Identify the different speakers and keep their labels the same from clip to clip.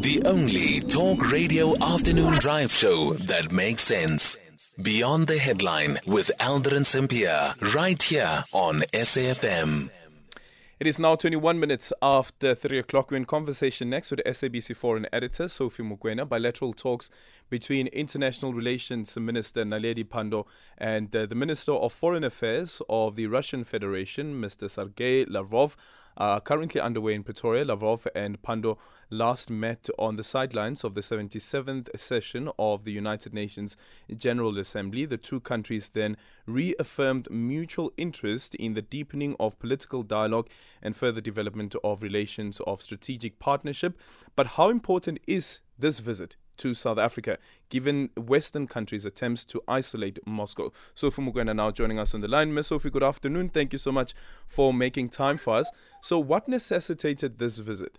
Speaker 1: The only talk radio afternoon drive show that makes sense. Beyond the headline with Aldrin Sampear, right here on SAFM.
Speaker 2: It is now 21 minutes after 3 o'clock. We're in conversation next with SABC foreign editor Sophie Mokoena. Bilateral talks between International Relations Minister Naledi Pandor and uh, the Minister of Foreign Affairs of the Russian Federation, Mr. Sergei Lavrov, are currently underway in Pretoria. Lavrov and Pandor last met on the sidelines of the 77th session of the United Nations General Assembly. The two countries then reaffirmed mutual interest in the deepening of political dialogue and further development of relations of strategic partnership. But how important is this visit to South Africa, given Western countries' attempts to isolate Moscow. Sophie Mokoena now joining us on the line. Miss Sophie, good afternoon. Thank you so much for making time for us. So, what necessitated this visit?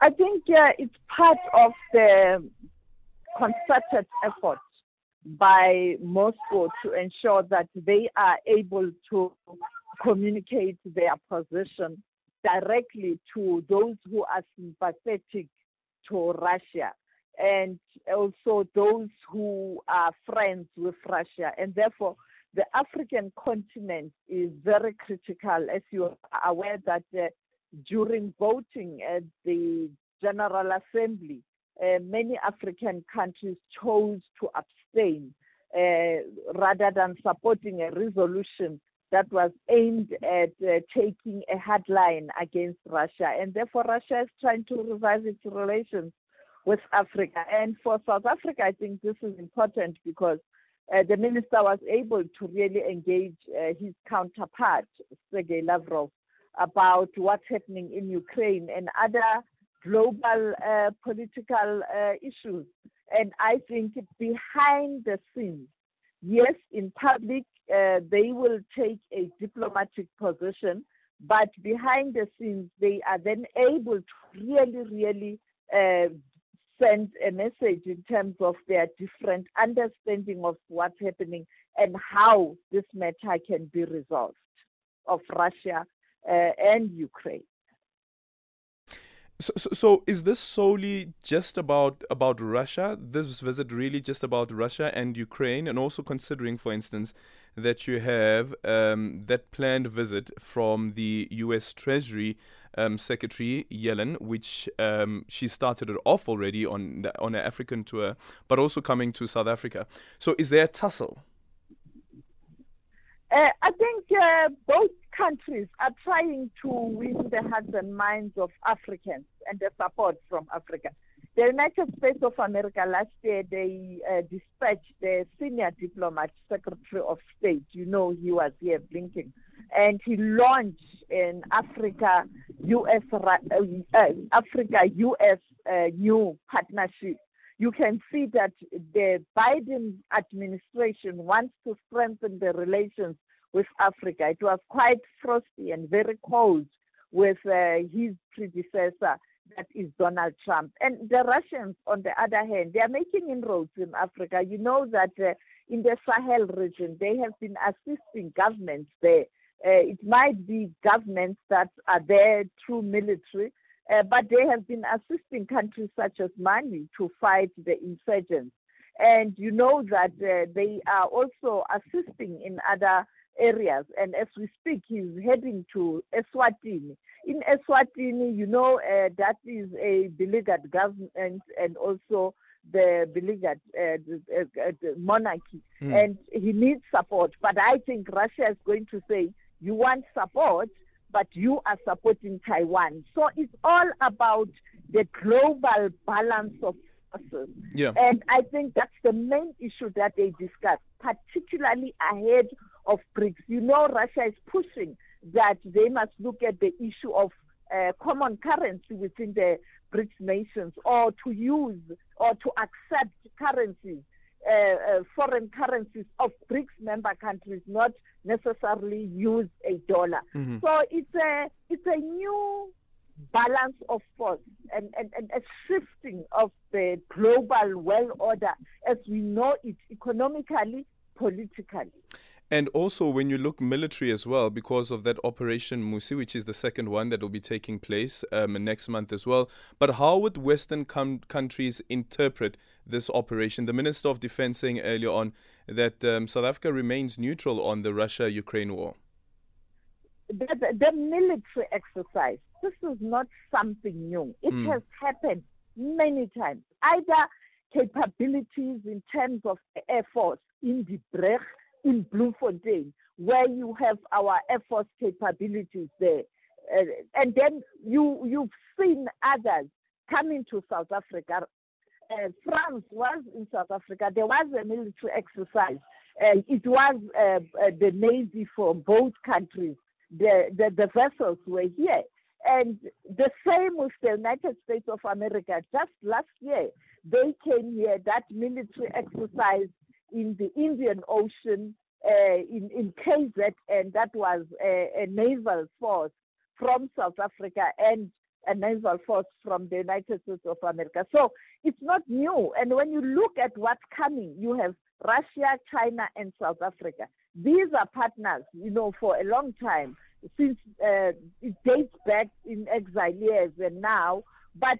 Speaker 3: I think uh, it's part of the concerted effort by Moscow to ensure that they are able to communicate their position directly to those who are sympathetic to Russia and also those who are friends with Russia. And therefore, the African continent is very critical, as you are aware that uh, during voting at the General Assembly, uh, many African countries chose to abstain uh, rather than supporting a resolution that was aimed at uh, taking a hard line against Russia. And therefore, Russia is trying to revise its relations with Africa. And for South Africa, I think this is important because uh, the minister was able to really engage uh, his counterpart, Sergei Lavrov, about what's happening in Ukraine and other global uh, political uh, issues. And I think behind the scenes, yes, in public, uh, they will take a diplomatic position, but behind the scenes, they are then able to really, really uh, send a message in terms of their different understanding of what's happening and how this matter can be resolved of Russia uh, and Ukraine.
Speaker 2: So, so, is this solely just about about Russia? This visit really just about Russia and Ukraine, and also considering, for instance, that you have um, that planned visit from the U.S. Treasury um, Secretary Yellen, which um, she started it off already on the, on an African tour, but also coming to South Africa. So, is there a tussle?
Speaker 3: Uh, I think uh, both countries are trying to win the hearts and minds of Africans and the support from Africa. The United States of America last year, they uh, dispatched the senior diplomat, Secretary of State. You know, he was here Blinken. And he launched an Africa US, uh, uh, Africa US uh, new partnership. You can see that the Biden administration wants to strengthen the relations with Africa. It was quite frosty and very cold with uh, his predecessor, that is Donald Trump. And the Russians, on the other hand, they are making inroads in Africa. You know that uh, in the Sahel region, they have been assisting governments there. Uh, it might be governments that are there through military, uh, but they have been assisting countries such as Mali to fight the insurgents. And you know that uh, they are also assisting in other areas. And as we speak, he's heading to Eswatini. In Eswatini, you know, uh, that is a beleaguered government and also the beleaguered uh, the, uh, the monarchy. Mm. And he needs support. But I think Russia is going to say, you want support, but you are supporting Taiwan. So it's all about the global balance of forces. Yeah. And I think that's the main issue that they discuss, particularly ahead of BRICS. You know, Russia is pushing that they must look at the issue of uh, common currency within the BRICS nations or to use or to accept currencies, uh, uh, foreign currencies of BRICS member countries, not necessarily use a dollar. Mm-hmm. So it's a, it's a new balance of force and, and, and a shifting of the global world order as we know it economically, politically.
Speaker 2: And also, when you look military as well, because of that Operation Mosi, which is the second one that will be taking place um, next month as well. But how would Western com- countries interpret this operation? The Minister of Defense saying earlier on that um, South Africa remains neutral on the Russia Ukraine war.
Speaker 3: The, the, the, military exercise, this is not something new. It mm. has happened many times. Either capabilities in terms of the Air Force in the Breg, in Bloemfontein, where you have our Air Force capabilities there. Uh, and then you, you've seen others coming to South Africa. Uh, France was in South Africa. There was a military exercise. Uh, it was uh, uh, the Navy from both countries. The, the, the vessels were here. And the same with the United States of America. Just last year, they came here, that military exercise in the Indian Ocean, uh, in, in KZ, and that was a, a, naval force from South Africa and a naval force from the United States of America. So it's not new. And when you look at what's coming, you have Russia, China, and South Africa. These are partners, you know, for a long time since uh, it dates back in exile years and now. But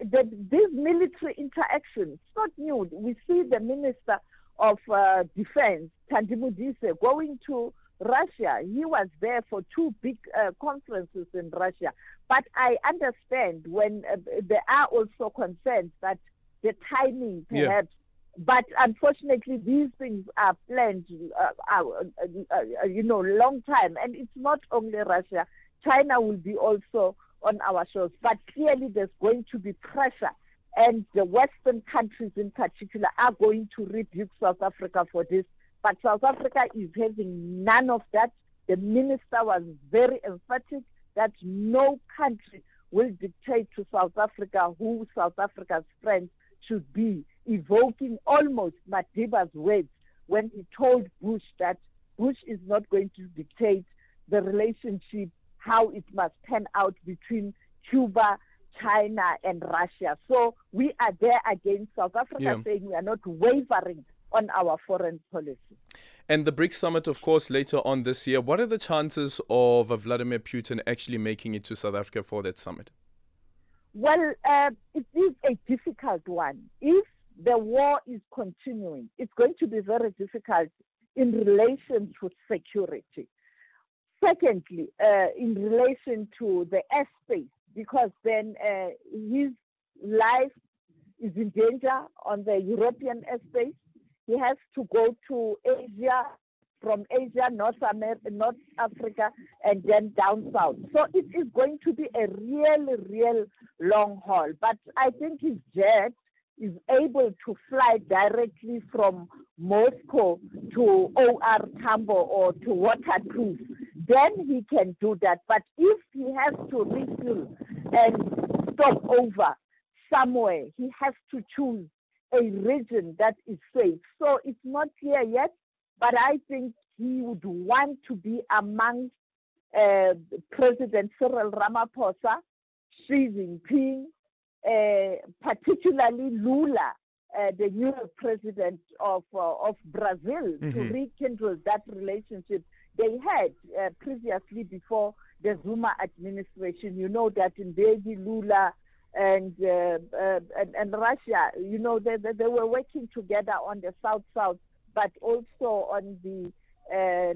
Speaker 3: the, this military interaction, it's not new. We see the Minister of uh, Defense, Thandi Modise, going to Russia. He was there for two big uh, conferences in Russia. But I understand when uh, there are also concerns that the timing perhaps but unfortunately, these things are planned, uh, uh, uh, uh, you know, long time. And it's not only Russia. China will be also on our shores. But clearly, there's going to be pressure. And the Western countries in particular are going to rebuke South Africa for this. But South Africa is having none of that. The minister was very emphatic that no country will dictate to South Africa who South Africa's friends should be evoking almost Madiba's words when he told Bush that Bush is not going to dictate the relationship, how it must pan out between Cuba, China, and Russia. So we are there against South Africa yeah. saying we are not wavering on our foreign policy.
Speaker 2: And the BRICS summit, of course, later on this year. What are the chances of Vladimir Putin actually making it to South Africa for that summit?
Speaker 3: Well, uh, it is a difficult one. If the war is continuing, it's going to be very difficult in relation to security. Secondly, uh, in relation to the airspace, because then uh, his life is in danger on the European airspace. He has to go to Asia, from Asia, North America, North Africa, and then down south. So it is going to be a real, real long haul. But I think his jet is able to fly directly from Moscow to OR Tambo or to Waterkloof, then he can do that. But if he has to refuel and stop over somewhere, he has to choose a region that is safe. So it's not clear yet, but I think he would want to be amongst uh, President Cyril Ramaphosa, Xi Jinping, uh, particularly Lula, uh, the new president of uh, of Brazil, mm-hmm. to rekindle that relationship they had uh, previously before the Zuma administration. You know that in Mbeki, Lula, and, uh, uh, and, and Russia, you know, they, they, they were working together on the South South, but also on the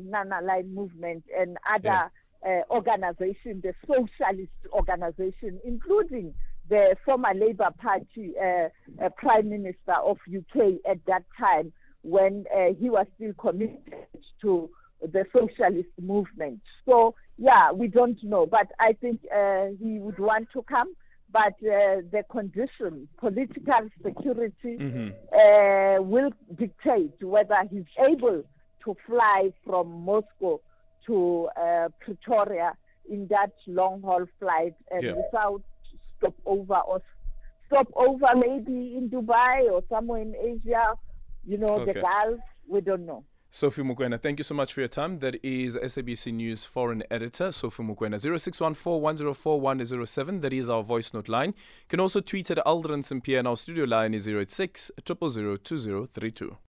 Speaker 3: non-aligned movement and other yeah. organizations, the socialist organization, including the former Labour Party uh, uh, Prime Minister of UK at that time when uh, he was still committed to the socialist movement. So, yeah, we don't know, but I think uh, he would want to come. But uh, the condition, political security, mm-hmm. Uh, will dictate whether he's able to fly from Moscow to Pretoria in that long haul flight yeah. without stop over or stop over maybe in Dubai or somewhere in Asia, you know, okay. the Gulf. We don't know.
Speaker 2: Sophie Mokoena, thank you so much for your time. That is SABC News foreign editor, Sophie Mokoena. 0614 That is our voice note line. You can also tweet at Aldrin Sampear and our studio line is 086 000 2032.